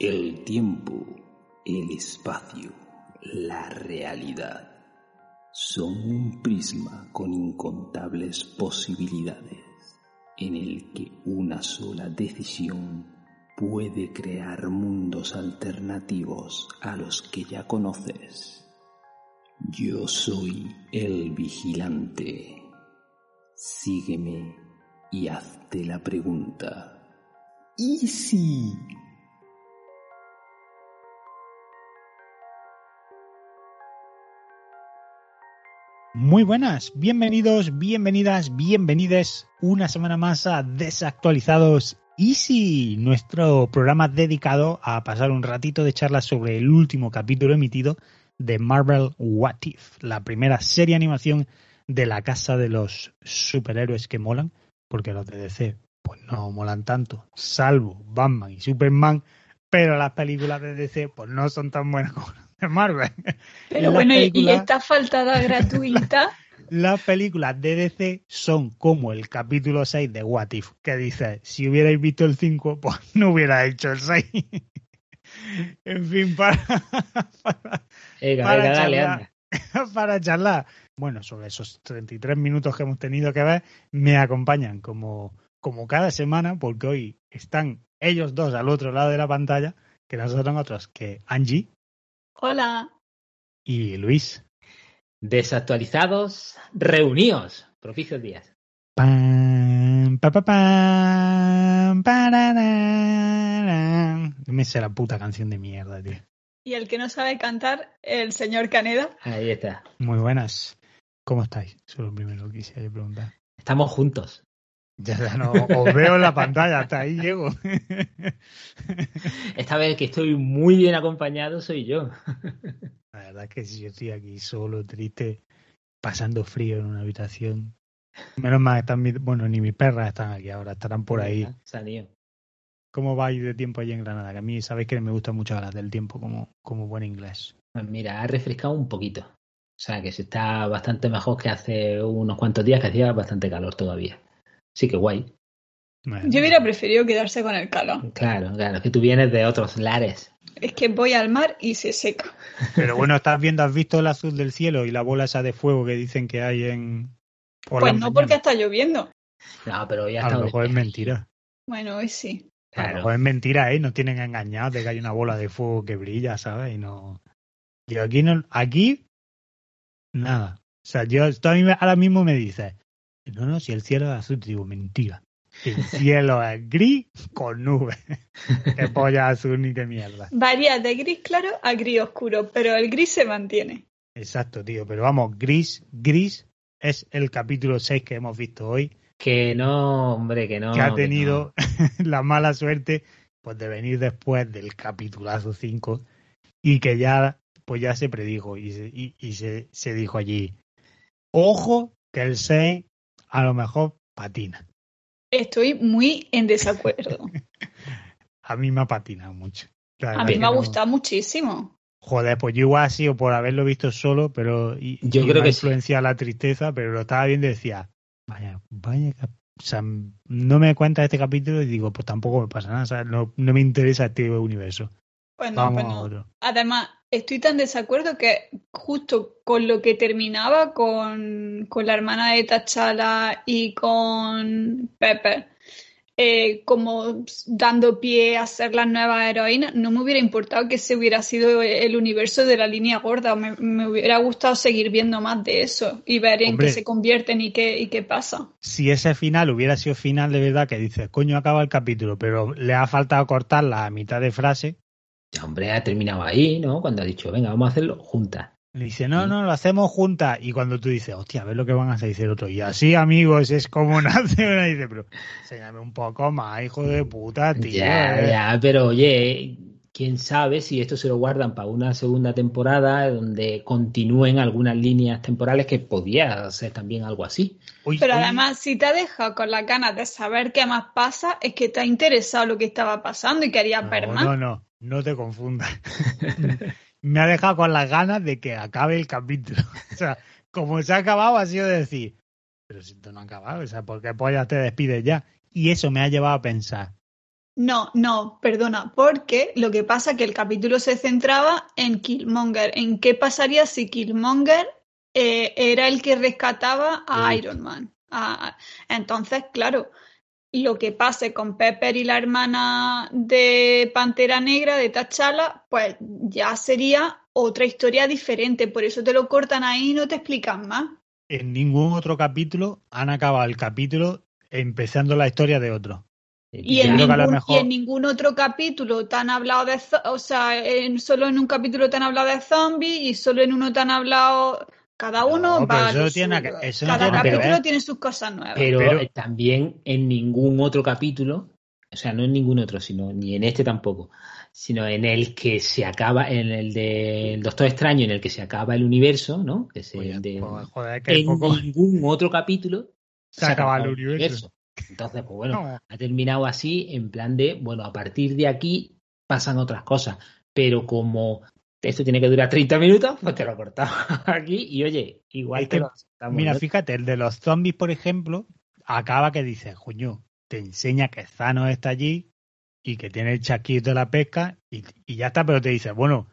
El tiempo, el espacio, la realidad son un prisma con incontables posibilidades en el que una sola decisión puede crear mundos alternativos a los que ya conoces. Yo soy el vigilante. Sígueme y hazte la pregunta. ¿Y si Muy buenas, bienvenidos, bienvenidas, bienvenides una semana más a Desactualizados Easy, nuestro programa dedicado a pasar un ratito de charla sobre el último capítulo emitido de Marvel What If, la primera serie animación de la casa de los superhéroes que molan, porque los de DC pues no molan tanto, salvo Batman y Superman, pero las películas de DC pues no son tan buenas como Marvel. Pero bueno, y esta faltada gratuita. Las películas de DC son como el capítulo 6 de What If, que dice, si hubierais visto el 5, pues no hubiera hecho el 6. en fin, para, para, para, charlar, para charlar, bueno, sobre esos 33 minutos que hemos tenido que ver, me acompañan como, como cada semana, porque hoy están ellos dos al otro lado de la pantalla, que no son otros que Angie. Hola. Y Luis. Desactualizados, reunidos. Propicios días. Pam, pa, pa, pam, pararán. Me sé la puta canción de mierda, tío. Y el que no sabe cantar, el señor Caneda. Ahí está. Muy buenas. ¿Cómo estáis? Eso es lo primero que quisiera preguntar. Estamos juntos. Ya, ya no, os veo en la pantalla, hasta ahí llego. Esta vez que estoy muy bien acompañado soy yo. La verdad es que si yo estoy aquí solo, triste, pasando frío en una habitación. Menos mal están mis, bueno, ni mis perras están aquí ahora, estarán por ahí. ¿Cómo va de tiempo allí en Granada? Que a mí sabéis que me gusta mucho hablar del tiempo como, como buen inglés. Pues mira, ha refrescado un poquito. O sea que se está bastante mejor que hace unos cuantos días que hacía bastante calor todavía. Sí que guay. Bueno. Yo hubiera preferido quedarse con el calor. Claro, claro, es que tú vienes de otros lares. Es que voy al mar y se seca. Pero bueno, estás viendo, has visto el azul del cielo y la bola esa de fuego que dicen que hay en. Por pues no, mañana. porque está lloviendo. No, pero ya A lo mejor es mentira. Bueno, hoy sí. Claro. A lo mejor es mentira, ¿eh? Nos tienen engañados de que hay una bola de fuego que brilla, ¿sabes? Y no. Yo aquí no. Aquí. Nada. O sea, yo esto a mí ahora mismo me dices, no, no, si el cielo es azul, te digo, mentira. El cielo es gris con nubes. Qué polla azul ni qué mierda. Varía de gris claro a gris oscuro, pero el gris se mantiene. Exacto, tío. Pero vamos, gris, gris es el capítulo 6 que hemos visto hoy. Que no, hombre, que no. Que ha tenido que no. la mala suerte pues, de venir después del capitulazo 5 y que ya, pues ya se predijo y, se, y, y se, se dijo allí, ojo que el 6 a lo mejor patina. Estoy muy en desacuerdo. a mí me ha patinado mucho. A mí me ha gustado no... muchísimo. Joder, pues yo igual ha sido por haberlo visto solo, pero y, yo y creo que influencia sí. la tristeza, pero lo estaba viendo y decía, vaya, vaya, o sea, no me cuenta este capítulo y digo, pues tampoco me pasa nada, o sea, no, no me interesa este universo. Pues no, pues no. Además, estoy tan desacuerdo que justo con lo que terminaba con, con la hermana de Tachala y con Pepper, eh, como dando pie a ser las nuevas heroínas, no me hubiera importado que ese hubiera sido el universo de la línea gorda. Me, me hubiera gustado seguir viendo más de eso y ver en qué se convierten y qué, y qué pasa. Si ese final hubiera sido final de verdad, que dices, coño, acaba el capítulo, pero le ha faltado cortar la mitad de frase, ya, hombre, ha terminado ahí, ¿no? Cuando ha dicho, venga, vamos a hacerlo juntas. Le dice, no, no, lo hacemos juntas. Y cuando tú dices, hostia, a ver lo que van a hacer, dice el otro. Y así, amigos, es como nace una. Dice, pero enséñame un poco más, hijo de puta, tío. Ya, eh". ya, pero oye, quién sabe si esto se lo guardan para una segunda temporada donde continúen algunas líneas temporales que podía ser también algo así. Uy, Pero uy, además, si te ha dejado con las ganas de saber qué más pasa, es que te ha interesado lo que estaba pasando y querías ver no, más. no, no, no te confundas. Me ha dejado con las ganas de que acabe el capítulo. O sea, como se ha acabado, ha sido decir, pero si esto no ha acabado, o sea, ¿por qué pollas te despides ya? Y eso me ha llevado a pensar, No, no, perdona, porque lo que pasa es que el capítulo se centraba en Killmonger, en qué pasaría si Killmonger eh, era el que rescataba a Sí. Iron Man. Ah, entonces, claro, lo que pase con Pepper y la hermana de Pantera Negra, de T'Challa, pues ya sería otra historia diferente, por eso te lo cortan ahí y no te explican más. en ningún otro capítulo han acabado el capítulo empezando la historia de otro. Y en, ningún, mejor- y en ningún otro capítulo te han hablado de, o sea, en- solo en un capítulo te han hablado de zombies y solo en uno te han hablado, cada uno No, va a eso lo no tiene suyo. que- eso no Cada tiene capítulo tiene sus cosas nuevas. Pero, Pero- eh, también en ningún otro capítulo, o sea, no en ningún otro, sino ni en este tampoco, sino en el que se acaba, en el del Doctor Extraño, en el que se acaba el universo, ¿no? Que se, Pues, de- joder, que en poco ningún otro capítulo se acaba el universo. Entonces, pues bueno, No. ha terminado así, en plan de, bueno, a partir de aquí pasan otras cosas, pero como esto tiene que durar 30 minutos, pues te lo cortamos aquí y oye, igual Es te que, lo aceptamos, Mira, ¿no? fíjate, el de los zombies, por ejemplo, acaba que dice, coño, te enseña que Thanos está allí y que tiene el chasquito de la pesca y, y ya está, pero te dice, bueno,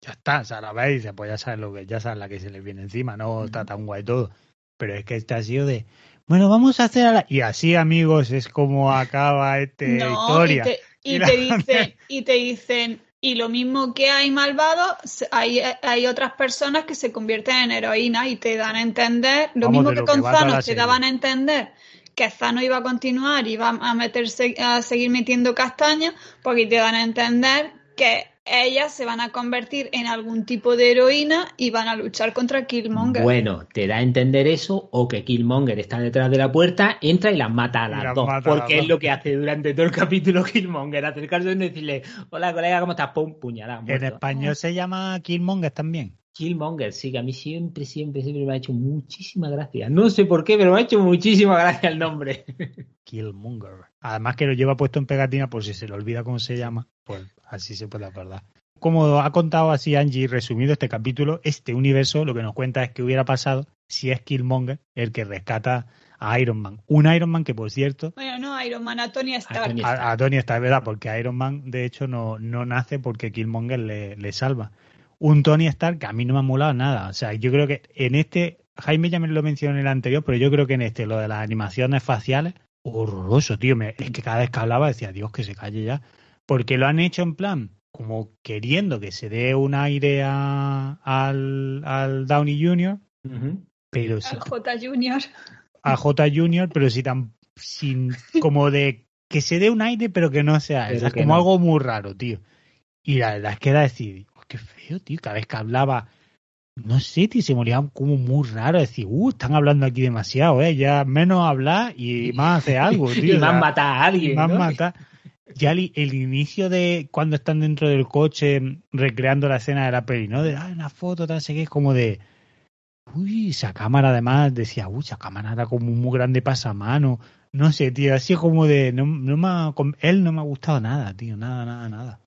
ya está, o sea, la ves y dice, pues ya sabes lo que, ya sabes la que se le viene encima, no está tan guay todo. Pero es que este ha sido de, bueno, vamos a hacer a la... Y así, amigos, es como acaba esta No, historia. y te, y Y te la- dicen, y te dicen, y lo mismo que hay malvados, hay, hay otras personas que se convierten en heroínas y te dan a entender, lo Vamos, mismo que lo que con Thanos te daban a entender que Thanos iba a continuar y iba a meterse, a seguir metiendo castaña, porque te dan a entender que ellas se van a convertir en algún tipo de heroína y van a luchar contra Killmonger. Bueno, te da a entender eso o que Killmonger está detrás de la puerta, entra y las mata a las las dos. mata a las porque es dos. lo que hace durante todo el capítulo Killmonger, acercarse y decirle, hola colega, ¿cómo estás? Pum, puñalada. En español se llama Killmonger también. Killmonger, sí, que a mí siempre, siempre, siempre me ha hecho muchísima gracia. No sé por qué, pero me ha hecho muchísima gracia el nombre. Killmonger. Además que lo lleva puesto en pegatina por si se le olvida cómo se llama, pues así se puede acordar. Como ha contado así Angie, resumido este capítulo, este universo lo que nos cuenta es que hubiera pasado si es Killmonger el que rescata a Iron Man. Un Iron Man que, por cierto, Bueno, no, Iron Man, a Tony Stark. A, a Tony está es verdad, porque Iron Man de hecho no, no nace porque Killmonger le, le salva. Un Tony Stark que a mí no me ha molado nada. O sea, yo creo que en este, Jaime ya me lo mencionó en el anterior, pero yo creo que en este, lo de las animaciones faciales, horroroso, tío. Me- es que cada vez que hablaba decía, Dios, que se calle ya. Porque lo han hecho en plan, como queriendo que se dé un aire a- al, al Downey Jr., pero si Al J. Junior. a J Junior, pero si tan sin como de que se dé un aire, pero que no sea. Es como no. algo muy raro, tío. Y la verdad es que era decir, "Oh, qué feo, tío. Cada vez que hablaba, no sé, tío, se moría como muy raro. Decir, uh, están hablando aquí demasiado, eh. Ya menos hablar y más hacer algo, tío. y más matar a alguien. más ¿no? matar. Ya el, el inicio de cuando están dentro del coche mm, recreando la escena de la peli, ¿no? De, ah, una foto, tal, sé que es como de, uy, esa cámara además decía, uy, esa cámara era como muy grande pasamano. No sé, tío, así como de, no, no me ha- él no me ha gustado nada, tío, nada, nada, nada.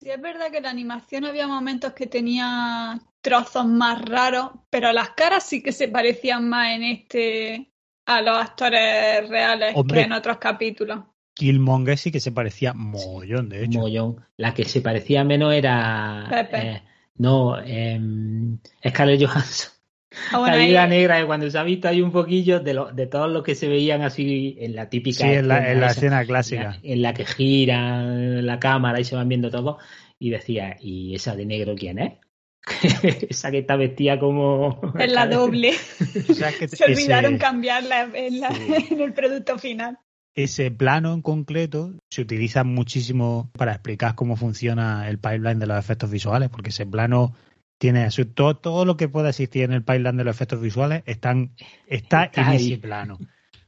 Sí, es verdad que la animación había momentos que tenía trozos más raros, pero las caras sí que se parecían más en este a los actores reales Hombre. que en otros capítulos. Killmonger sí que se parecía mogollón, de hecho. Mollón. La que se parecía menos era. Pepe. eh, no, em, Scarlett Johansson. Ah, bueno, la ahí- vida negra, cuando se ha visto hay un poquillo de, lo, de todos los que se veían así en la típica. Sí, en la, en la esa, escena en clásica. la- en la que gira la cámara y se van viendo todo. Y decía, ¿y esa de negro quién es? esa que está vestida como. en la doble. O sea, que Se olvidaron ese- cambiarla en, la- Sí. en el producto final. ese plano en concreto se utiliza muchísimo para explicar cómo funciona el pipeline de los efectos visuales, porque ese plano tiene todo, todo lo que pueda existir en el pipeline de los efectos visuales están, está, en ese plano.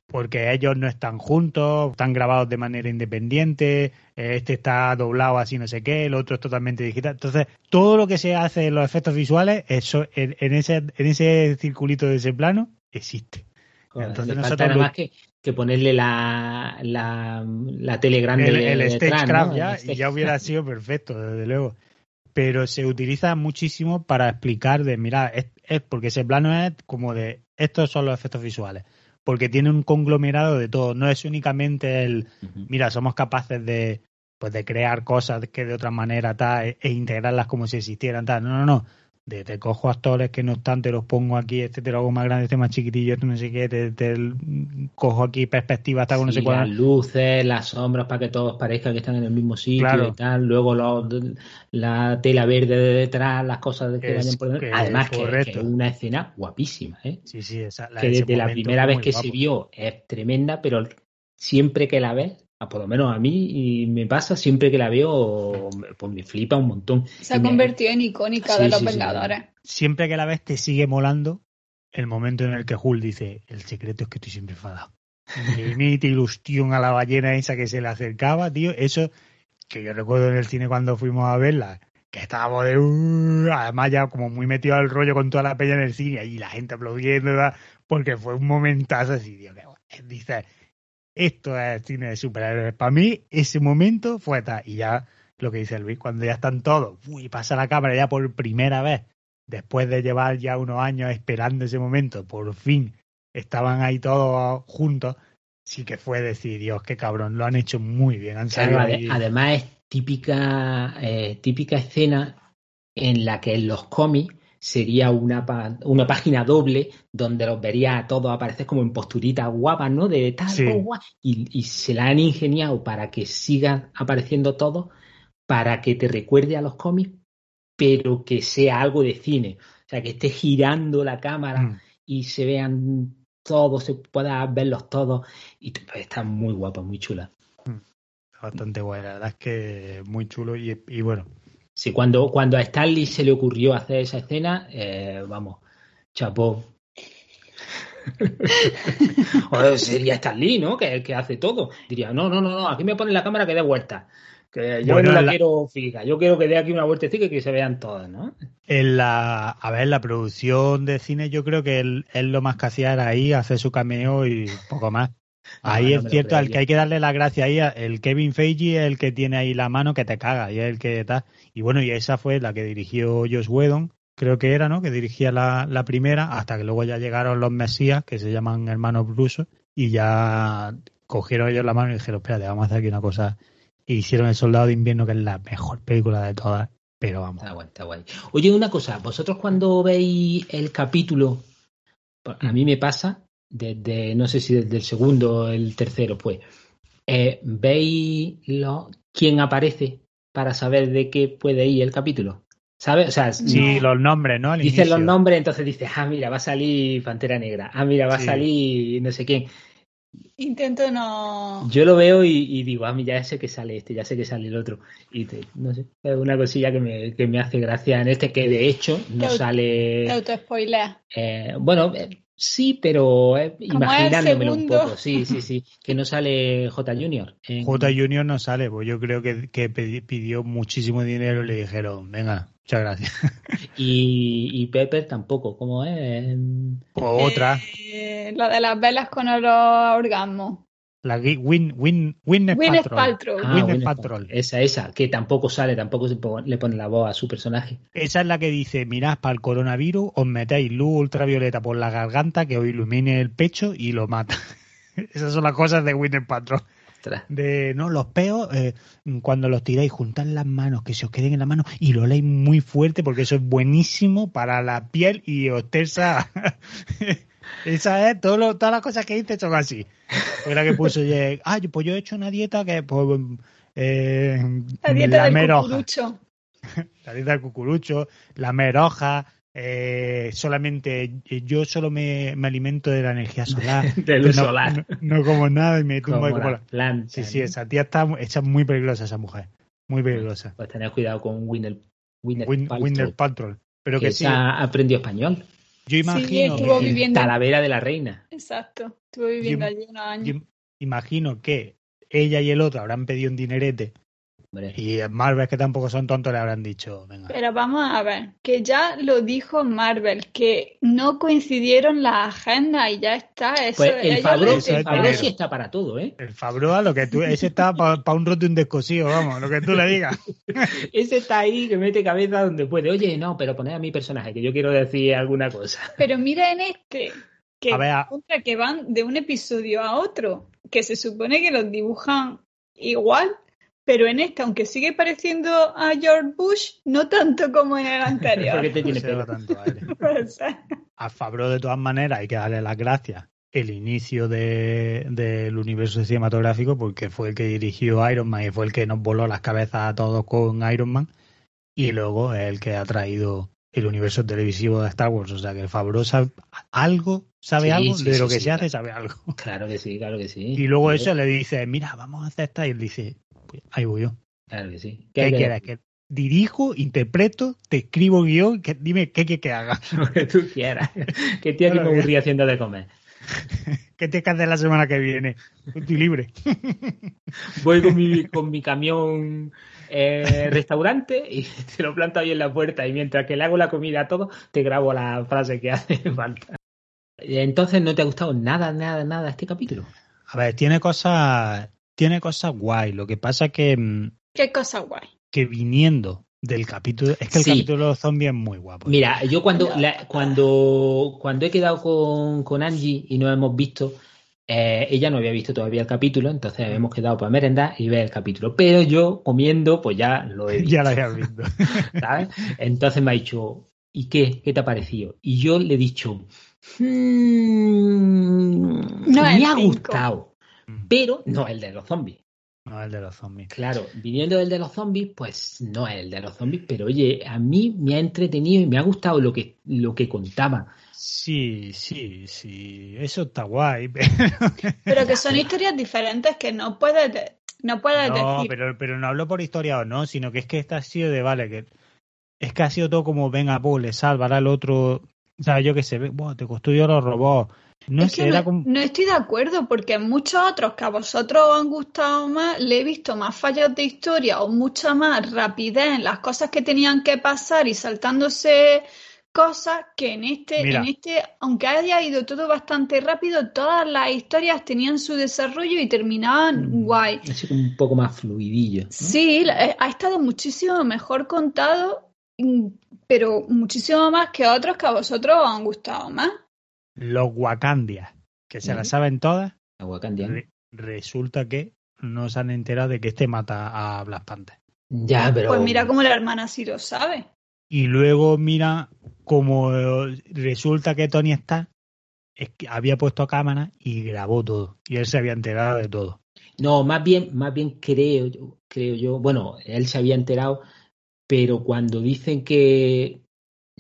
Porque ellos no están juntos, están grabados de manera independiente, este está doblado así no sé qué, el otro es totalmente digital. Entonces, todo lo que se hace en los efectos visuales, eso en, ese, en ese circulito de ese plano, existe. Entonces, nosotros nada más que, que ponerle la, la, la tele grande. El, Stagecraft ya, y ya hubiera sido perfecto, desde luego pero se utiliza muchísimo para explicar de, mira, es, porque ese plano es como de, estos son los efectos visuales, porque tiene un conglomerado de todo, no es únicamente el, mira, somos capaces de, pues de crear cosas que de otra manera tal, e, e integrarlas como si existieran tal, no, no, no, de te cojo actores que no están, te los pongo aquí, este te lo hago más grande, este más chiquitillo, este no sé qué, te, cojo aquí perspectiva, hasta con no sé Las luces, las sombras para que todos parezca que están en el mismo sitio y tal, luego la tela verde de detrás, las cosas que vayan por dentro. Además que, es una escena guapísima, ¿eh? Sí, sí, esa, que desde la primera vez que se vio es tremenda, pero siempre que la ves Ah, por lo menos a mí y me pasa siempre que la veo, pues me flipa un montón. Se ha convertido en icónica de los Vengadores. Siempre que la ves te sigue molando el momento en el que Hulk dice, el secreto es que estoy siempre enfadado. Y emite ilusión a la ballena esa que se le acercaba, tío, eso que yo recuerdo en el cine cuando fuimos a verla, que estábamos de... Uh", además ya como muy metido al rollo con toda la peña en el cine y la gente aplaudiendo, porque fue un momentazo así, tío, que dice esto es cine de superhéroes. Para mí, ese momento fue tal. Y ya lo que dice Luis, cuando ya están todos, y pasa la cámara ya por primera vez, después de llevar ya unos años esperando ese momento, por fin estaban ahí todos juntos, sí que fue decir, Dios, qué cabrón, lo han hecho muy bien. Además es típica, eh, típica escena en la que en los cómics sería una, una página doble donde los vería a todos aparecer como en posturitas guapas, ¿no? De tal, y, y, se la han ingeniado para que sigan apareciendo todos, para que te recuerde a los cómics, pero que sea algo de cine. O sea, que esté girando la cámara mm. y se vean todos, se pueda verlos todos. Y pues, está muy guapa, muy chula. Mm. Bastante buena, la verdad es que muy chulo y bueno, Sí, cuando, cuando a Stanley se le ocurrió hacer esa escena, eh, vamos, chapó. o sería Stanley, ¿no? Que es el que hace todo. Diría, no, no, no, no, aquí me ponen la cámara que dé vuelta. Que yo no la, quiero fija, yo quiero que dé aquí una vueltecita y que se vean todas, ¿no? En la, a ver, la producción de cine yo creo que él, lo más que hacía era ahí, hacer su cameo y poco más. Ah, ahí es cierto, al que hay que darle la gracia ahí, el Kevin Feige es el que tiene ahí la mano que te caga y es el que está. Y bueno, y esa fue la que dirigió Josh Whedon, creo que era, ¿no? Que dirigía la, la primera, hasta que luego ya llegaron los Mesías, que se llaman hermanos brusos, y ya cogieron ellos la mano y dijeron, espérate, vamos a hacer aquí una cosa. Y hicieron El Soldado de Invierno, que es la mejor película de todas, pero vamos. Está guay, está guay. Oye, una cosa, vosotros cuando veis el capítulo, a mí me pasa desde, no sé si desde el segundo o el tercero, pues, eh, ¿veis lo, quién aparece para saber de qué puede ir el capítulo? ¿Sabes? O sea, sí, los nombres, ¿no? Dicen los nombres, entonces dices, ah, mira, va a salir Pantera Negra, ah, mira, va a salir no sé quién. Intento no. Yo lo veo y, digo, ah, mira, ya sé que sale este, ya sé que sale el otro. Y no sé, es una cosilla que me, que me hace gracia en este, que de hecho no sale. Te auto eh, bueno, eh, Sí, pero eh, imaginándomelo un poco. Sí, sí, sí. Que no sale J Junior. J Junior no sale, pues yo creo que, que pidió muchísimo dinero y le dijeron, venga, muchas gracias. Y, y Pepper tampoco, ¿cómo es? O otra. Eh, la de las velas con el orgasmo. La Win, Win, Win Patrol. Ah, esa, esa, que tampoco sale, tampoco le pone la voz a su personaje. Esa es la que dice, mirad, para el coronavirus os metéis luz ultravioleta por la garganta que os ilumine el pecho y lo mata. Esas son las cosas de Winner Patrol. De, no, los peos, eh, cuando los tiráis, juntad las manos, que se os queden en la mano y lo leéis muy fuerte porque eso es buenísimo para la piel y os tersa Esa es, todo todas las cosas que hice son así. Fue la que puso, ah, pues yo he hecho una dieta que, pues, eh, la dieta del cucurucho. la dieta del cucurucho, la meroja, eh, solamente, yo solo me, me, alimento de la energía solar. de luz solar. No, como nada y me tumbo como, la planta, Sí, sí, esa tía está, está muy peligrosa, esa mujer. Muy peligrosa. Pues tener cuidado con Winner, Winner, Patrol. Pero que, que sí. aprendido español. Yo imagino estuvo que, viviendo- Talavera de la Reina. Exacto. Estuve viviendo Yo- allí unos años. yo imagino que ella y el otro habrán pedido un dinerete Hombre. y Marvel, que tampoco son tontos, le habrán dicho, venga. Pero vamos a ver, que ya lo dijo Marvel, que no coincidieron las agendas y ya está. Eso, Pues el Fabro, el Fabro sí está para todo, ¿eh? El Fabroa, lo que tú, ese está para un roto y un descosido, vamos, lo que tú le digas. Ese está ahí que mete cabeza donde puede. Oye, no, pero poner a mi personaje, que yo quiero decir alguna cosa. Pero mira en este, que, A ver, a- contra que van de un episodio a otro, que se supone que los dibujan igual, pero en este, aunque sigue pareciendo a George Bush, no tanto como en el anterior. Porque te tiene pelo. tanto A Fabro, de todas maneras, hay que darle las gracias. El inicio de- del universo cinematográfico, porque fue el que dirigió Iron Man y fue el que nos voló las cabezas a todos con Iron Man. Y luego es el que ha traído el universo televisivo de Star Wars. O sea que Fabro sabe algo, sabe Sí, algo, sí, de sí, lo que sí, se claro. hace, sabe algo. Claro que sí, claro que sí. Y luego Claro, eso le dice, mira, vamos a hacer esta. Y él dice, pues ahí voy yo. Claro que sí. ¿Qué hay que- quieres? Que dirijo, interpreto, te escribo guion, que, dime qué quieres que haga. Lo que tú quieras. Que tío, que me Claro que- aburrí haciendo de comer. ¿Qué te hacer la semana que viene? Estoy libre. Voy con mi, con mi camión eh, restaurante y te lo planto ahí en la puerta y mientras que le hago la comida a todo, te grabo la frase que hace falta. Entonces, ¿no te ha gustado nada, nada, nada este capítulo? A ver, tiene cosas, tiene cosas guay. Lo que pasa que, mm, qué cosa guay. que viniendo del capítulo, es que el Sí. capítulo de los zombies es muy guapo. Mira, yo cuando, la- cuando, cuando he quedado con, con Angie y nos hemos visto, eh, ella no había visto todavía el capítulo, entonces habíamos quedado para merendar y ver el capítulo. Pero yo comiendo, pues ya lo he visto. ya lo habías visto. ¿sabes? Entonces me ha dicho, ¿y qué? ¿Qué te ha parecido? Y yo le he dicho, "Mm, No, me ha cinco. gustado, pero no el de los zombies. no, el de los zombies. Claro, viniendo del de los zombies, pues no es el de los zombies, pero oye, a mí me ha entretenido y me ha gustado lo que, lo que contaba. Sí, sí, sí. Eso está guay. Pero... Pero que son historias diferentes que no puedes, de- no puedes No, decir. pero, pero no hablo por historia o no, sino que es que esta ha sido de, vale, que es que ha sido todo como, venga, pues le salvará al otro. O sea, yo qué sé, buah, te construyo los robots. No es sé, que era no, como. no estoy de acuerdo porque en muchos otros que a vosotros os han gustado más, le he visto más fallos de historia o mucha más rapidez en las cosas que tenían que pasar y saltándose cosas que en este, Mira. en este, aunque haya ido todo bastante rápido, todas las historias tenían su desarrollo y terminaban Mm. guay. Así como un poco más fluidillo. ¿no? Sí, eh, ha estado muchísimo mejor contado, mm, pero muchísimo más que otros que a vosotros os han gustado más. Los Wakandias, que se las Ujú. saben todas, La Wakandia. re- resulta que no se han enterado de que este mata a Black Panther. Ya, pero. Pues mira cómo la hermana sí lo sabe. Y luego mira como eh, resulta que Tony Stark es que había puesto cámara y grabó todo. Y él se había enterado de todo. No, más bien, más bien creo yo, creo yo, bueno, él se había enterado, pero cuando dicen que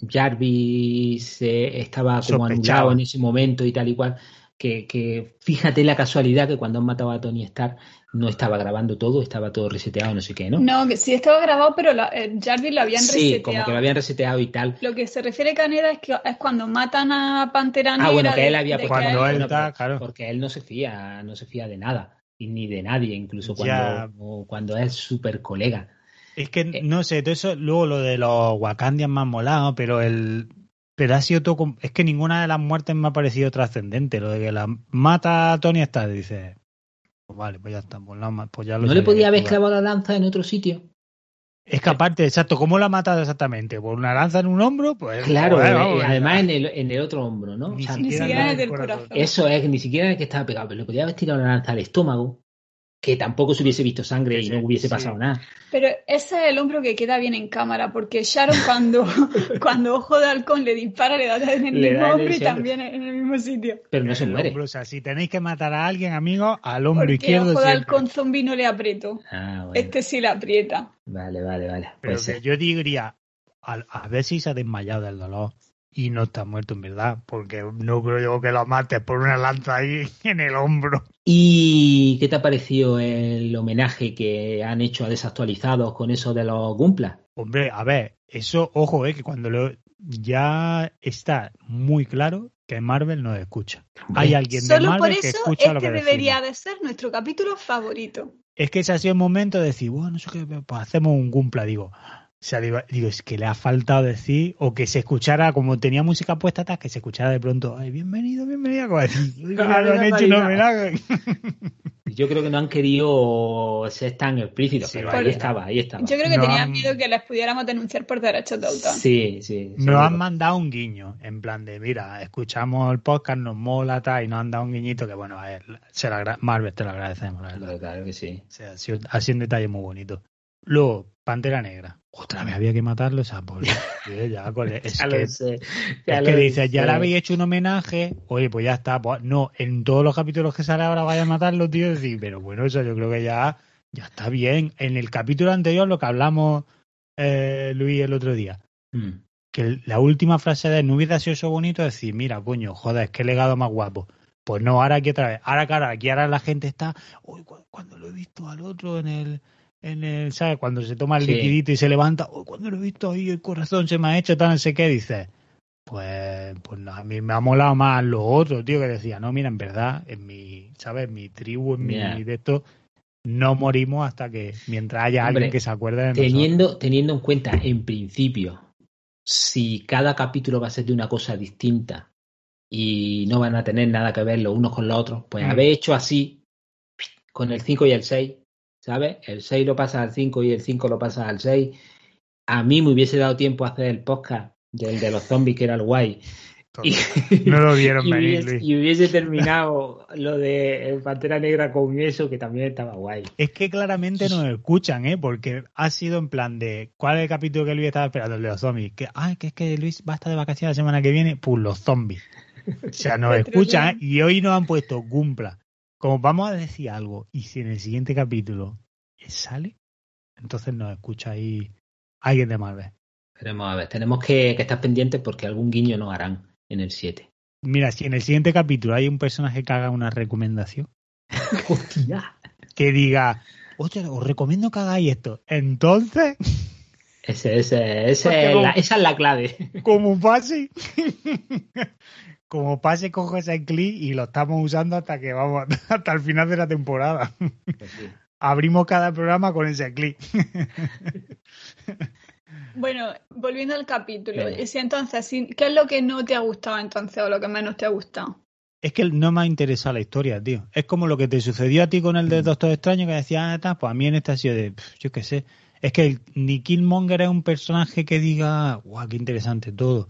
Jarvis eh, estaba como anulado en ese momento y tal y cual, que, que fíjate la casualidad que cuando han matado a Tony Stark no estaba grabando todo, estaba todo reseteado, no sé qué, ¿no? No, que sí estaba grabado, pero la, eh, Jarvis lo habían sí, reseteado. como que lo habían reseteado y tal. Lo que se refiere Caneda es que es cuando matan a Pantera Negra. Ah, bueno, que él había Cuando puesto- él bueno, está, pero- claro. Porque él no se fía, no se fía de nada, y ni de nadie, incluso cuando, cuando es súper colega. Es que Eh. no sé, todo eso, luego lo de los Wakandias me ha molado, pero el pero ha sido todo es que ninguna de las muertes me ha parecido trascendente. Lo de que la mata a Tony Stark, dice, pues vale, pues ya está, pues, la pues ya lo ¿No le podía haber clavado la lanza en otro sitio? Es que aparte, exacto, ¿cómo la ha matado exactamente? ¿Por una lanza en un hombro? Pues Claro, joder, eh, además en el, en el otro hombro, ¿no? O Ni siquiera en el corazón. corazón. eso es, ni siquiera el que estaba pegado, pero le podía haber tirado la lanza al estómago, que tampoco se hubiese visto sangre y no hubiese sí. pasado nada. Pero ese es el hombro que queda bien en cámara, porque Sharon cuando, cuando Ojo de Halcón le dispara, le da en el Le mismo hombro y también en el mismo sitio. Pero no se El muere. hombro, o sea, si tenéis que matar a alguien, amigos, al hombro Porque izquierdo Ojo de. Halcón zombie no le aprieto. Ah, bueno. Este sí le aprieta. Vale, vale, vale. Pero Pues, que yo diría, a, a ver si se ha desmayado del dolor y no está muerto en verdad, porque no creo yo que lo mates por una lanza ahí en el hombro. ¿Y qué te ha parecido el homenaje que han hecho a desactualizados con eso de los Gumplas? Hombre, a ver, eso, ojo, eh, que cuando lo, ya está muy claro que Marvel nos escucha. Hay alguien Solo de Marvel por que eso escucha lo este que debería decimos. de ser nuestro capítulo favorito. Es que ese ha sido el momento de decir, bueno, eso que pues hacemos un cumpla, digo. O sea, digo, digo, es que le ha faltado decir, o que se escuchara, como tenía música puesta atrás, que se escuchara de pronto, ay, bienvenido, bienvenida, como. Yo creo que no han querido ser tan explícitos, Sí, pero ahí estaba, ahí estaba. Yo creo que No tenían han- miedo que les pudiéramos denunciar por derechos de autor. Sí, sí. Nos han mandado un guiño, en plan de, mira, escuchamos el podcast, nos mola, tal, y nos han dado un guiñito que, bueno, a ver, se Marvel te lo agradecemos, la verdad. Claro, claro que sí. O sea, ha sido, ha sido un detalle muy bonito. Luego, Pantera Negra. Otra vez había que matarlo, sea, por Dios, ya, con- es Ya que, lo sé. es ya que lo dices, ya le habéis hecho un homenaje, oye, pues ya está. Pues, no, en todos los capítulos que sale ahora vaya a matarlo, tío, decir, pero bueno, eso yo creo que ya, ya está bien. En el capítulo anterior, lo que hablamos eh, Luis el otro día, Mm. que la última frase de no hubiera sido eso bonito, decir, mira, coño, joder, qué legado más guapo. Pues no, ahora aquí otra vez. Ahora, claro, aquí ahora la gente está, uy, cuando lo he visto al otro en el, en el, ¿sabes? Cuando se toma el Sí. liquidito y se levanta, uy, cuando lo he visto ahí, el corazón se me ha hecho, tal, no sé qué, dices. Pues, pues no, a mí me ha molado más lo otro, tío, que decía, no, mira, en verdad, en mi, ¿sabes? En mi tribu, en mi de esto, no morimos hasta que, mientras haya Hombre, alguien que se acuerde de nosotros. Teniendo, teniendo en cuenta, en principio, si cada capítulo va a ser de una cosa distinta y no van a tener nada que ver los unos con los otros, pues Mm. haber hecho así con el 5 y el 6, ¿sabes? El 6 lo pasa al 5 y el 5 lo pasa al 6. A mí me hubiese dado tiempo a hacer el podcast del de los zombies, que era el guay. Y, No lo vieron y venir, hubiese, Luis. y hubiese terminado lo de Pantera Negra con eso, que también estaba guay. Es que claramente nos escuchan, ¿eh? Porque ha sido en plan de. ¿Cuál es el capítulo que Luis estaba esperando? El de los zombies. Que, ay, que es que Luis va a estar de vacaciones la semana que viene. Pues los zombies. O sea, nos escuchan, ¿eh? Y hoy nos han puesto cumpla. Como vamos a decir algo, y si en el siguiente capítulo sale, entonces nos escucha ahí alguien de Marvel. Veremos a ver, tenemos que, que estar pendientes porque algún guiño nos harán en el 7. Mira, si en el siguiente capítulo hay un personaje que haga una recomendación, ¡Hostia! que diga, oye, os recomiendo que hagáis esto. Entonces, Ese, ese, la- esa es la clave. como pase, como pase, cojo ese clip y lo estamos usando hasta que vamos, hasta el final de la temporada. Abrimos cada programa con ese clip. Bueno, volviendo al capítulo, si entonces, ¿qué es lo que no te ha gustado entonces o lo que menos te ha gustado? Es que no me ha interesado la historia, tío. Es como lo que te sucedió a ti con el de Doctor Extraño, que decías, ah, pues a mí en este ha sido de, yo qué sé. Es que el, ni Killmonger es un personaje que diga, guau, qué interesante todo.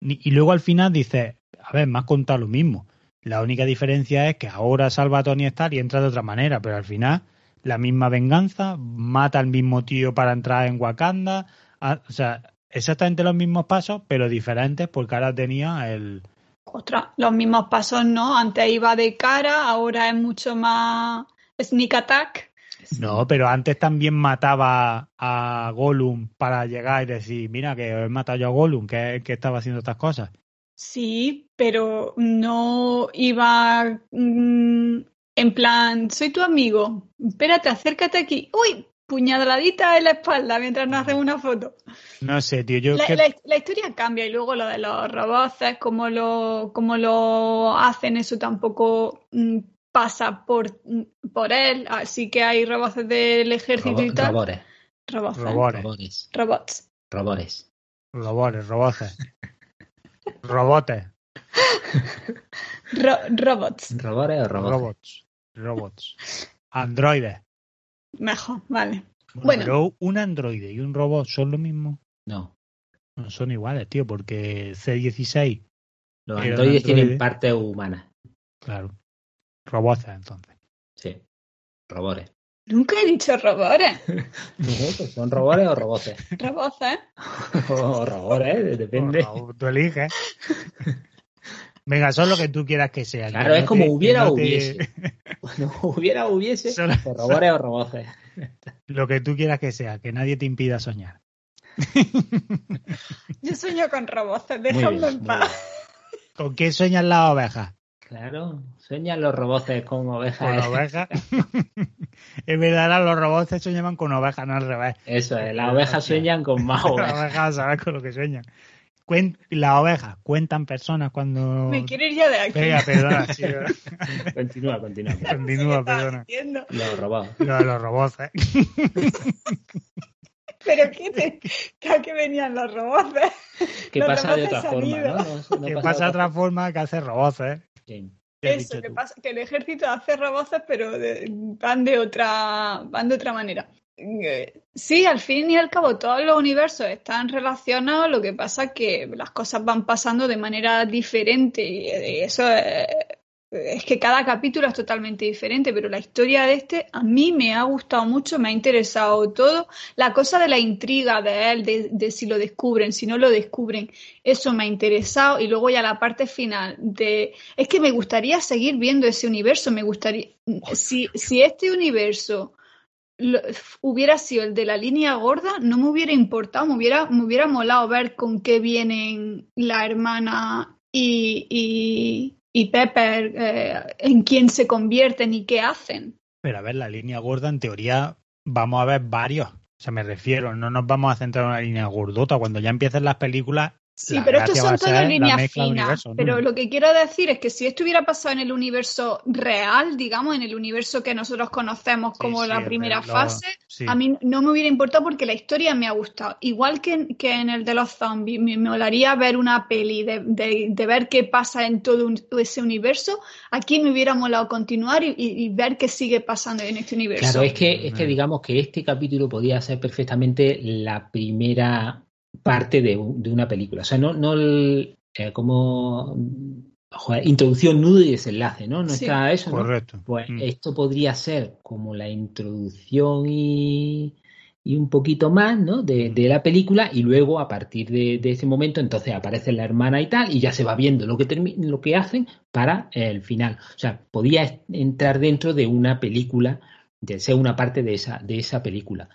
Ni- y luego al final dices, a ver, me has contado lo mismo. La única diferencia es que ahora salva a Tony Stark y entra de otra manera, pero al final la misma venganza, mata al mismo tío para entrar en Wakanda, o sea, exactamente los mismos pasos, pero diferentes porque ahora tenía el, Ostras, los mismos pasos, ¿no? Antes iba de cara, ahora es mucho más sneak attack. No, pero antes también mataba a Gollum para llegar y decir, mira, que he matado yo a Gollum, que, que estaba haciendo estas cosas. Sí, pero no iba mm, en plan, soy tu amigo, espérate, acércate aquí. Uy, puñaladita en la espalda mientras nos hacemos una foto. No sé, tío, yo La, que... la- la historia cambia y luego lo de los robots, cómo lo, cómo lo hacen, eso tampoco mm, pasa por, mm, por él. Así que hay robots del ejército y tal. robores, Robots. ¿eh? Robores, robores, Robots. robores. robores, roboces. Robotes, Ro- robots. ¿Robores o robots? robots, robots. Androides. Mejor, vale. Bueno, Bueno. Pero un androide y un robot son lo mismo. No. No son iguales, tío, porque C16, Los androides tienen androide. partes humanas. claro. Roboces, entonces. Sí. Robores. Nunca he dicho robots. No, pues son robores o robotes. Robots, ¿eh? o robores, depende. Tú eliges. Venga, son lo que tú quieras que sea. Claro, que es no como te- hubiera no o te- hubiese. Bueno, hubiera o hubiese, Solo- o robores o roboces. Lo que tú quieras que sea, que nadie te impida soñar. Yo sueño con robots, Muy déjame bien, en paz. ¿Con qué sueñan las ovejas? Claro, sueñan los roboces con Con ovejas. ovejas. es verdad, los robots soñaban con ovejas, no al revés. Eso es, las ovejas sueñan con más Las ovejas. ovejas sabes con lo que sueñan. Las ovejas cuentan personas cuando. Me quiero ir ya de aquí. Venga, perdona. Sí, continúa, continúa. Continúa, perdona. Los robots. Lo de los robots, ¿eh? ¿Pero qué te... ¿A qué venían los robots? Que pasa de otra forma, ¿no? que pasa de otra forma que hace robots, ¿eh? Eso, que, pasa, que el ejército hace robots, pero van, de otra, van de otra manera. Eh, sí, al fin y al cabo todos los universos están relacionados, lo que pasa es que las cosas van pasando de manera diferente y eso es, es que cada capítulo es totalmente diferente, pero la historia de este a mí me ha gustado mucho, me ha interesado todo. La cosa de la intriga de él, de, si lo descubren, si no lo descubren, eso me ha interesado. Y luego ya la parte final de... Es que me gustaría seguir viendo ese universo, me gustaría... Si, si este universo hubiera sido el de la línea gorda, no me hubiera importado, me hubiera, me hubiera molado ver con qué vienen la hermana y y Pepper eh, en quién se convierten y qué hacen. Pero a ver, la línea gorda en teoría vamos a ver varios. O sea, me refiero, no nos vamos a centrar en una línea gordota. Cuando ya empiecen las películas, Sí, pero estos son todas líneas finas. Pero lo que quiero decir es que si esto hubiera pasado en el universo real, digamos, en el universo que nosotros conocemos como la primera fase, a mí no me hubiera importado porque la historia me ha gustado. Igual que, que en el de los zombies, me, molaría ver una peli, de, de, ver qué pasa en todo ese universo. Aquí me hubiera molado continuar y, y, ver qué sigue pasando en este universo. Claro, es que, es que digamos que este capítulo podía ser perfectamente la primera parte de, una película. O sea, no, no el, eh, como introducción, nudo y desenlace, ¿no? No está eso. Correcto. Pues mm. esto podría ser como la introducción y, y un poquito más, ¿no? De, de, la película y luego a partir de, de, ese momento entonces aparece la hermana y tal y ya se va viendo lo que, lo que hacen para el final. O sea, podía entrar dentro de una película, de ser una parte de esa, de esa película.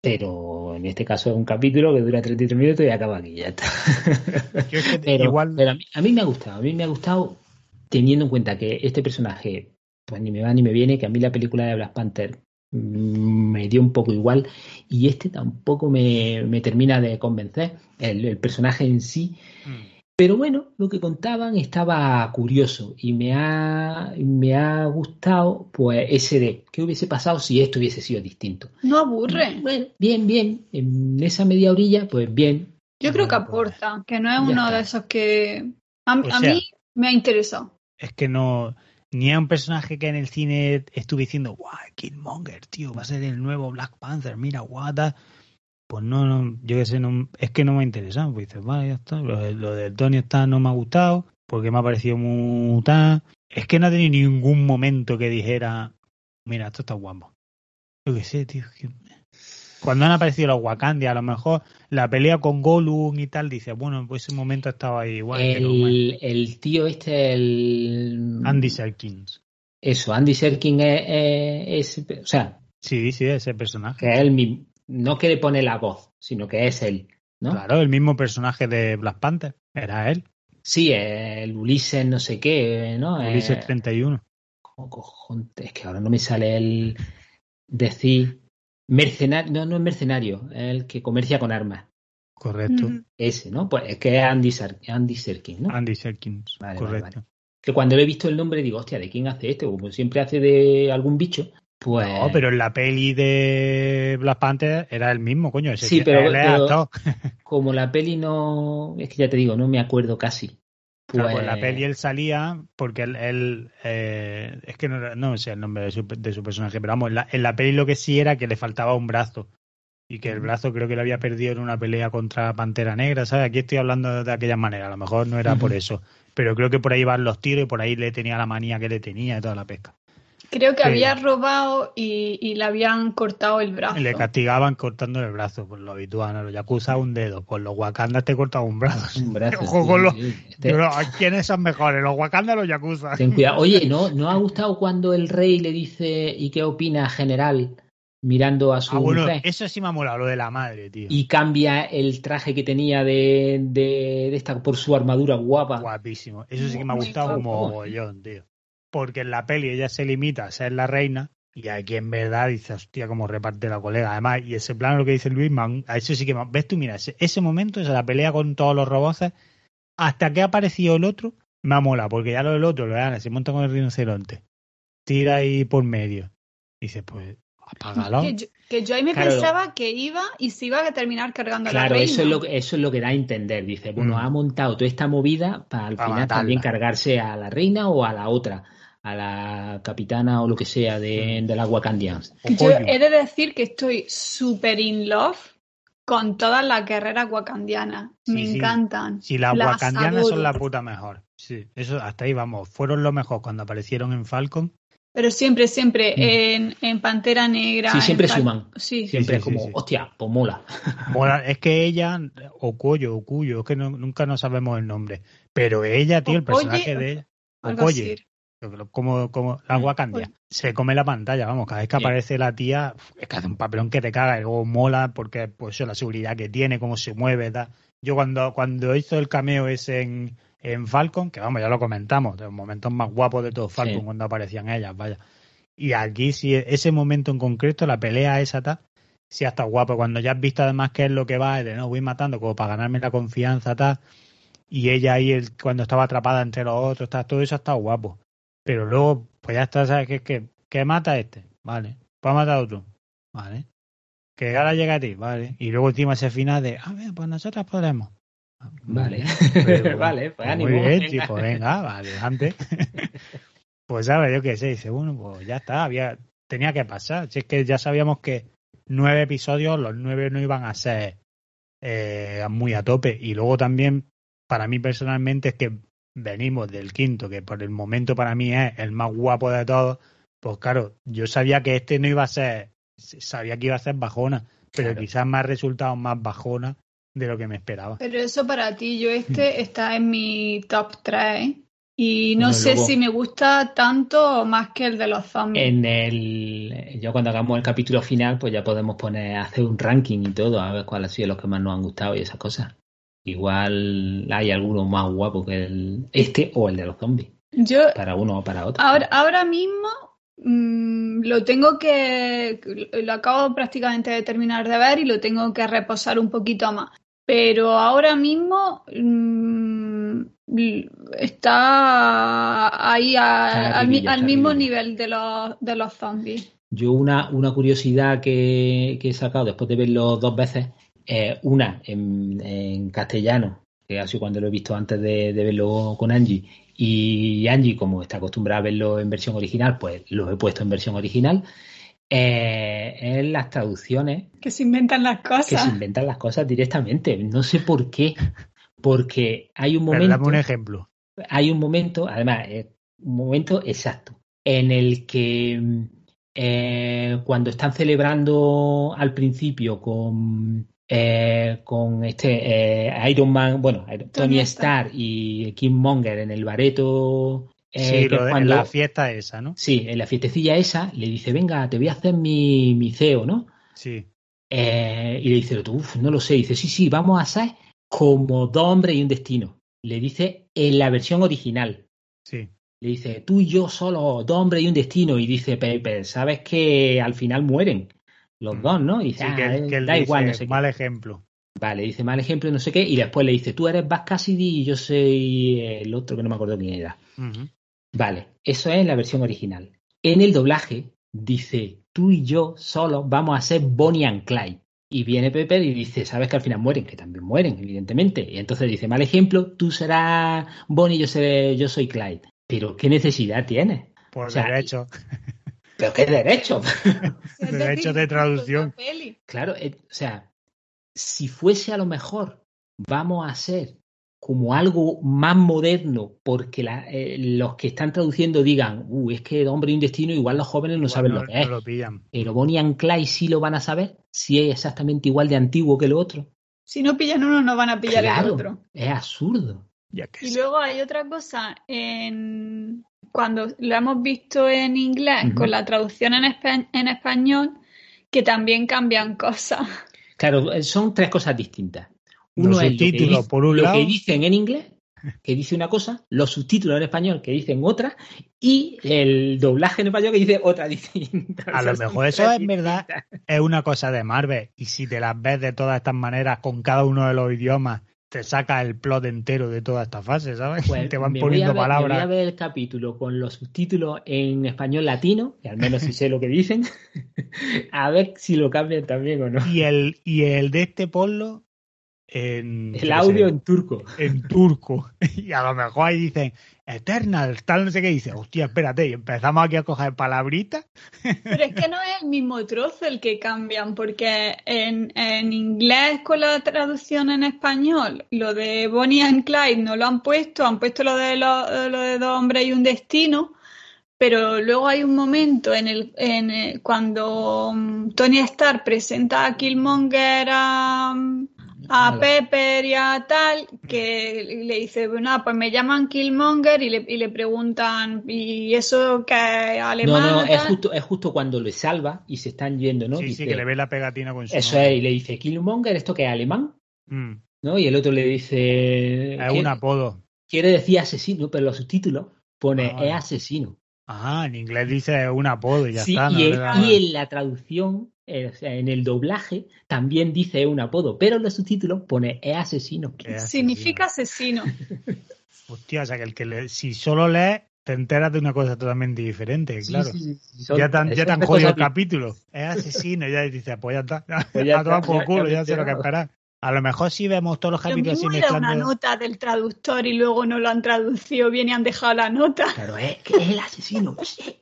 Pero en este caso es un capítulo que dura 33 minutos y acaba aquí, ya está. pero, igual... a, mí, me ha gustado, a mí me ha gustado teniendo en cuenta que este personaje, pues ni me va ni me viene, que a mí la película de Black Panther me dio un poco igual y este tampoco me, me termina de convencer, el, personaje en sí. Mm. Pero bueno, lo que contaban estaba curioso y me ha, me ha gustado pues ese de qué hubiese pasado si esto hubiese sido distinto. No aburre. Bueno, bien, bien. En esa media orilla, pues bien. Yo creo que pues, aporta, que no es uno de esos que a, mí me ha interesado. Es que no, ni es un personaje que en el cine estuve diciendo, guau, Killmonger, tío, va a ser el nuevo Black Panther, mira, guata pues no, no yo qué sé, no, es que no me ha interesado. Pues dices, vale, ya está. Lo, del Tony está no me ha gustado, porque me ha parecido muy tan. Es que no ha tenido ningún momento que dijera, mira, esto está guapo. Yo qué sé, tío. Cuando han aparecido los Wakandi, a lo mejor la pelea con Gollum y tal, dice, bueno, pues ese momento estaba ahí igual. El, el tío este, el... Andy Serkins. Eso, Andy Serkins es, es, o sea... Sí, sí, ese personaje. Que es el mismo no que le pone la voz, sino que es él, ¿no? Claro, el mismo personaje de Black Panther, era él. Sí, el Ulises no sé qué, ¿no? Ulises 31. Eh, ¿Cómo cojones? Es que ahora no me sale el decir mercenario, no, no es mercenario, es el que comercia con armas. Correcto. Ese, ¿no? Pues es que es Andy, Andy Serkins, ¿no? Andy Serkins, correcto. que cuando le he visto el nombre digo, hostia, ¿de quién hace este? Como siempre hace de algún bicho. Pues... No, pero en la peli de Black Panther era el mismo, coño. Ese sí, pero, como la peli no... Es que ya te digo, no me acuerdo casi. Pues... en la peli él salía porque él... Eh, es que no, no, sé el nombre de su, de su personaje, pero vamos, en la, en la, peli lo que sí era que le faltaba un brazo. Y que el brazo creo que lo había perdido en una pelea contra Pantera Negra, ¿sabes? Aquí estoy hablando de aquella manera, a lo mejor no era por eso. Pero creo que por ahí van los tiros y por ahí le tenía la manía que le tenía de toda la pesca. Creo que había robado y, le habían cortado el brazo. le castigaban cortando el brazo, por lo habitual. Los Yakuza un dedo, por los Wakanda te cortan un brazo. Un brazo. Este ¿Quiénes son mejores, los Wakanda o los Yakuza? Ten cuidado. Oye, ¿no, ¿no ha gustado cuando el rey le dice ¿y qué opina general? Mirando a su ah, bueno, Eso sí me ha molado, lo de la madre, tío. Y cambia el traje que tenía de, de, esta por su armadura guapa. Guapísimo. Eso sí que me ha gustado como mogollón, tío porque en la peli ella se limita a ser la reina Y aquí en verdad dice, hostia, cómo reparte la colega. Además, y ese plano, lo que dice Luis, a eso sí que ves tú, mira, ese, momento, esa la pelea con todos los robots, hasta que ha aparecido el otro, me ha molado, porque ya lo del otro, lo se monta con el rinoceronte, tira ahí por medio. Dice, pues, apágalo. Que yo, ahí me pensaba que iba y se iba a terminar cargando claro, la reina. eso es lo, eso es lo que da a entender. Dice, bueno, mm. ha montado toda esta movida para al final también cargarse a la reina o a la otra a la capitana o lo que sea de, de las Wakandians. Yo he de decir que estoy súper in love con todas las guerreras wakandianas. Me encantan. Sí, las, wakandianas son la puta mejor. Sí, eso hasta ahí vamos. Fueron lo mejor cuando aparecieron en Falcon. Pero siempre, siempre mm. en, en, Pantera Negra. Sí, siempre suman. Sí. Siempre es como, hostia, pues mola. mola. Es que ella, o Cuyo, o Cuyo, es que nunca no sabemos el nombre. Pero ella, tío, el personaje de ella. Okoye como, como la Wakandia. Se come la pantalla, vamos, cada vez que aparece la tía, es que hace un papelón que te caga, y luego mola porque, pues, la seguridad que tiene, cómo se mueve, tal. Yo cuando, cuando hizo el cameo ese en, en Falcon, que vamos, ya lo comentamos, de los momentos más guapos de todo Falcon cuando aparecían ellas, vaya. Y aquí, si ese momento en concreto, la pelea esa, tal, sí hasta guapo. Cuando ya has visto además qué es lo que va, de no, voy matando como para ganarme la confianza, tal. Y ella ahí, el, cuando estaba atrapada entre los otros, tal, todo eso ha estado guapo. Pero luego, pues ya está, ¿sabes qué? Que, que mata a este, vale. Pues matar a otro, vale. Que ahora llega a ti, vale. Y luego encima ese final de, a ver, pues nosotras podemos. Vale, vale, pues ánimo. Muy bien, chico, venga, vale, antes. pues sabes, yo qué sé, dice, bueno, pues ya está, había, tenía que pasar. Si es que ya sabíamos que nueve episodios, los nueve no iban a ser eh, muy a tope. Y luego también, para mí personalmente, es que venimos del quinto, que por el momento para mí es el más guapo de todos, pues claro, yo sabía que este no iba a ser, sabía que iba a ser bajona, pero quizás más resultados más bajona de lo que me esperaba. Pero eso para ti, yo este está en mi top 3 y no sé si me gusta tanto o más que el de los zombies. En el, yo cuando hagamos el capítulo final, pues ya podemos poner, hacer un ranking y todo, a ver cuáles han sido los que más nos han gustado y esas cosas. Igual hay alguno más guapo que el, este o el de los zombies. Yo, para uno o para otro. Ahora, ahora mismo mm, lo tengo que. Lo acabo prácticamente de terminar de ver y lo tengo que reposar un poquito más. Pero ahora mismo mm, está ahí al, mismo nivel de los, de los zombies. Yo una, una curiosidad que, que he sacado después de verlo dos veces eh, una en, castellano, que ha sido cuando lo he visto antes de, verlo con Angie, y Angie, como está acostumbrada a verlo en versión original, pues lo he puesto en versión original. Eh, en las traducciones. Que se inventan las cosas. Que se inventan las cosas directamente. No sé por qué. Porque hay un momento. dame un ejemplo. Hay un momento, además, un momento exacto, en el que eh, cuando están celebrando al principio con, eh, con este eh, Iron Man, bueno, Tony, Stark y Kim Monger en el bareto. Eh, sí, en la fiesta esa, ¿no? Sí, en la fiestecilla esa, le dice, venga, te voy a hacer mi, mi CEO, ¿no? Sí. y le dice, uff, no lo sé. dice, sí, sí, vamos a hacer como dos hombres y un destino. Le dice en la versión original. Sí. Le dice, tú y yo solo, dos hombres y un destino. Y dice, Pepe, sabes que al final mueren los mm. dos, ¿no? Y dice, que, ah, da igual, no sé Mal ejemplo. Vale, dice mal ejemplo, no sé qué, y después le dice, tú eres Bas Cassidy y yo soy el otro que no me acuerdo quién era. Vale, eso es en la versión original. En el doblaje dice, tú y yo solo vamos a ser Bonnie and Clyde. Y viene Pepe y dice, sabes que al final mueren, que también mueren, evidentemente. Y entonces dice, mal ejemplo, tú serás Bonnie, yo, seré, yo soy Clyde. Pero ¿qué necesidad tienes? Por o derecho. ¿Pero qué derecho? derecho de traducción. Claro, eh, o sea, si fuese a lo mejor, vamos a hacer como algo más moderno, porque eh, los que están traduciendo digan, uh, es que el hombre y un destino, igual los jóvenes no saben lo que es. Lo pillan. Pero Bonnie and Clyde sí lo van a saber, si es exactamente igual de antiguo que lo otro. Si no pillan uno, no van a pillar el otro. Es absurdo. Y luego hay otra cosa en, cuando lo hemos visto en inglés con la traducción en, en español, que también cambian cosas. Claro, son tres cosas distintas. Uno es lo, que, por un lo que dicen en inglés que dice una cosa, los subtítulos en español que dicen otra y el doblaje en español que dice otra distinta. A lo mejor eso es verdad, es una cosa de Marvel y si te las ves de todas estas maneras con cada uno de los idiomas te saca el plot entero de toda esta fase, ¿sabes? Pues te van poniendo ver, palabras. Me voy a ver el capítulo con los subtítulos en español latino, que al menos si sé lo que dicen, a ver si lo cambian también o no. Y el, y el de este ponlo en. El audio sé, en turco. en turco. Y a lo mejor ahí dicen Eternal, tal, no sé qué dice. Hostia, espérate, y empezamos aquí a coger palabritas. Pero es que no es el mismo trozo el que cambian, porque en, en inglés con la traducción en español, lo de Bonnie and Clyde no lo han puesto, han puesto lo de, lo, lo de dos hombres y un destino, pero luego hay un momento en el, en el- cuando mm, Tony Stark presenta a Killmonger a, a. Pepper y a tal, que le dice, bueno, pues me llaman Killmonger y le, y le preguntan, ¿y eso que es No, alemán? no, o es tal?". justo, es justo cuando le salva y se están yendo, ¿no? sí, Dice, sí, que le ve la pegatina con su Eso nombre. es, y le dice, Killmonger, ¿esto que es alemán? Mm, ¿No? Y el otro le dice, es "¿Qué- un apodo. quiere decir asesino, pero los subtítulos pone Ah, es asesino. Ah, en inglés dice un apodo y ya Sí, está. no y, en, da- y en la traducción, en el doblaje, también dice un apodo, pero en los subtítulos pone es asesino. Es Significa asesino. Hostia, o sea que el que le- si solo lees, te enteras de una cosa totalmente diferente, Sí, claro. sí, sí, sí, son- ya te han, ya tres jodido el capítulo. Es asísino, ya dices, pues ya está. Pues ya a tomar está, por ya- culo, ya ya, sé lo que esperar. A lo mejor si vemos todos los Lo capítulos así era una mezclando. nota del traductor y luego no lo han traducido bien y han dejado la nota. Claro, es que es el asesino.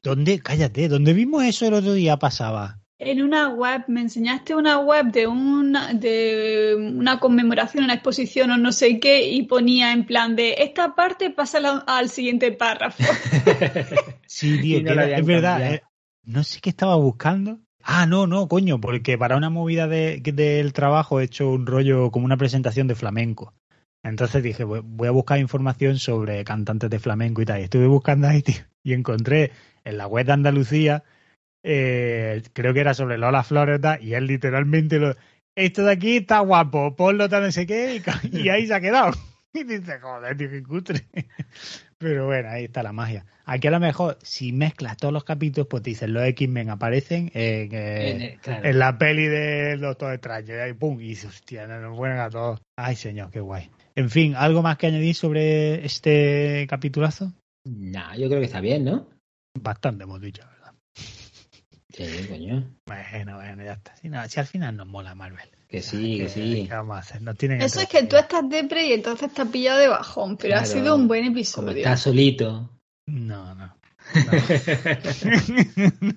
¿Dónde? Cállate, ¿dónde vimos eso el otro día pasaba? En una web, me enseñaste una web de una, de una conmemoración, una exposición o no sé qué, y ponía en plan de esta parte pasa al, siguiente párrafo. Sí, tío, no era- es verdad. eh, no sé qué estaba buscando. Ah, no, no, coño, porque para una movida de, del trabajo he hecho un rollo como una presentación de flamenco. Entonces dije, voy, voy a buscar información sobre cantantes de flamenco y tal. Y estuve buscando ahí, tío, y encontré en la web de Andalucía, eh, creo que era sobre Lola Flores y él literalmente lo... Esto de aquí está guapo, ponlo tal no sé qué, y, ahí se ha quedado. Y dice, joder, tío, qué cutre. Pero bueno, ahí está la magia. Aquí a lo mejor, si mezclas todos los capítulos, pues te dicen, los X-Men aparecen en, eh, claro. en la peli del Doctor Extraño. Y ahí, pum, y hostia, no nos ponen a todos. Ay, señor, qué guay. En fin, ¿algo más que añadir sobre este capitulazo? Nah, yo creo que está bien, ¿no? Bastante hemos dicho. Sí, coño. Bueno, bueno, ya está. Si, no, si al final nos mola Marvel. Que sí, que ¿Qué- sí. ¿Qué vamos a hacer? Nos tienen Eso es que tú estás depre y entonces has pillado de bajón, pero ha sido un buen Como episodio. está solito. No, no. No.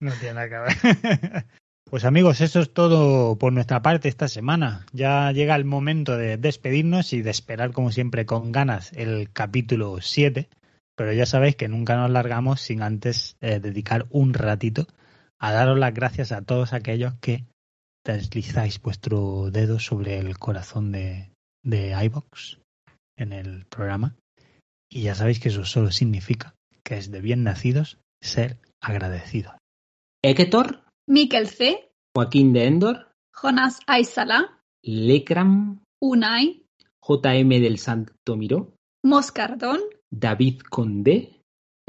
no tiene nada que ver. Pues amigos, eso es todo por nuestra parte esta semana. Ya llega el momento de despedirnos y de esperar, como siempre, con ganas el capítulo 7. Pero ya sabéis que nunca nos largamos sin antes eh, dedicar un ratito a daros las gracias a todos aquellos que deslizáis vuestro dedo sobre el corazón de, de iVox en el programa. Y ya sabéis que eso solo significa que es de bien nacidos ser agradecidos. Héctor, Mikel C., Joaquín de Endor, Jonas Aysala, Lecram, Unai, JM del Santo Miró, Moscardón, David Condé,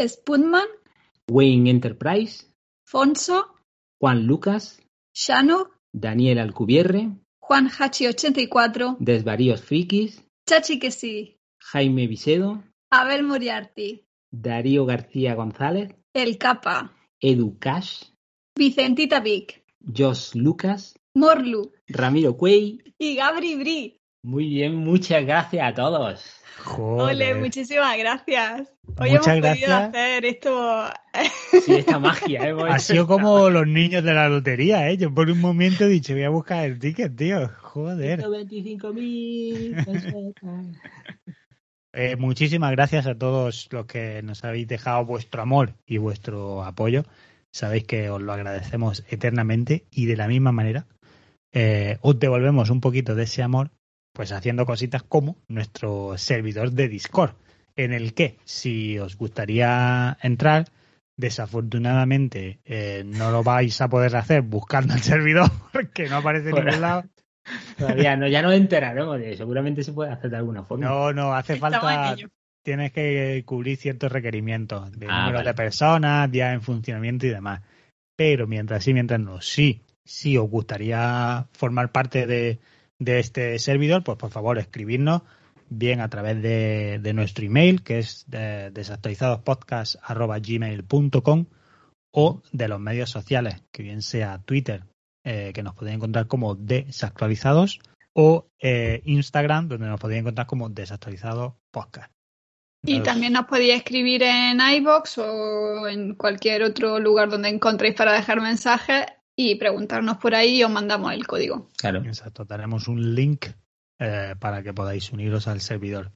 Spunman, Wayne Enterprise, Fonso, Juan Lucas, Shano, Daniel Alcubierre, Juan Hachi84, Desvaríos Frikis, Chachi que sí, Jaime Vicedo, Abel Moriarty, Darío García González, El Capa, Edu Cash, Vicentita Vic, Josh Lucas, Morlu Ramiro Cuey. y Gabri Bri. Muy bien, muchas gracias a todos. Joder. Ole, muchísimas gracias. Hoy Muchas hemos podido hacer esto. Sí, esta magia. ¿eh? Ha sido como los niños de la lotería, ¿eh? Yo por un momento he dicho, voy a buscar el ticket, tío. Joder. 125.000 pesetas. Eh, muchísimas gracias a todos los que nos habéis dejado vuestro amor y vuestro apoyo. Sabéis que os lo agradecemos eternamente y de la misma manera eh, os devolvemos un poquito de ese amor, pues haciendo cositas como nuestro servidor de Discord, en el que si os gustaría entrar, desafortunadamente eh, no lo vais a poder hacer buscando el servidor, que no aparece en ningún lado. Todavía no, ya nos enteraremos de Seguramente se puede hacer de alguna forma. No, no, hace falta. Tienes que cubrir ciertos requerimientos de Ah, número vale. de personas, días en funcionamiento y demás. Pero mientras sí, mientras no, sí, sí os gustaría formar parte de, de este servidor, pues por favor escribirnos bien a través de, de nuestro email, que es de desactualizadospodcast.gmail.com o de los medios sociales, que bien sea Twitter, eh, que nos podéis encontrar como desactualizados, o eh, Instagram, donde nos podéis encontrar como desactualizados podcast. Y también nos podía escribir en iBox o en cualquier otro lugar donde encontréis para dejar mensajes y preguntarnos por ahí y os mandamos el código. Claro. Exacto, tenemos un link eh, para que podáis uniros al servidor.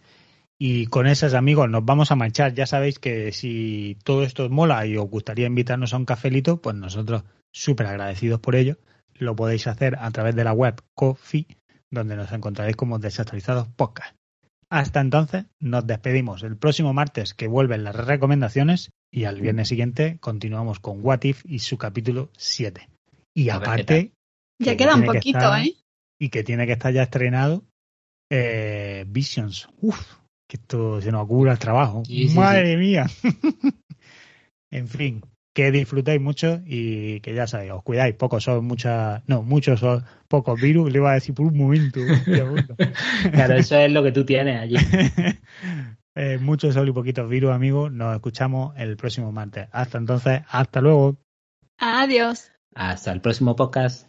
Y con esos amigos nos vamos a marchar. Ya sabéis que si todo esto os mola y os gustaría invitarnos a un cafelito, pues nosotros súper agradecidos por ello. Lo podéis hacer a través de la web Coffee, donde nos encontraréis como desactualizados podcast. Hasta entonces, nos despedimos el próximo martes que vuelven las recomendaciones y al viernes siguiente continuamos con What If y su capítulo 7. Y A ver qué aparte, Ya que queda un que poquito, estar- ¿eh? y que tiene que estar ya estrenado eh, Visions. Uf, que esto se nos acumula el trabajo. Sí, sí, Madre mía. en fin, que disfrutéis mucho y que ya sabéis, os cuidáis. Pocos son muchas, no, muchos son pocos virus. Le iba a decir por un momento. Claro, eso es lo que tú tienes allí. Eh, mucho sol y poquitos virus, amigos. Nos escuchamos el próximo martes. Hasta entonces, hasta luego. Adiós. Hasta el próximo podcast.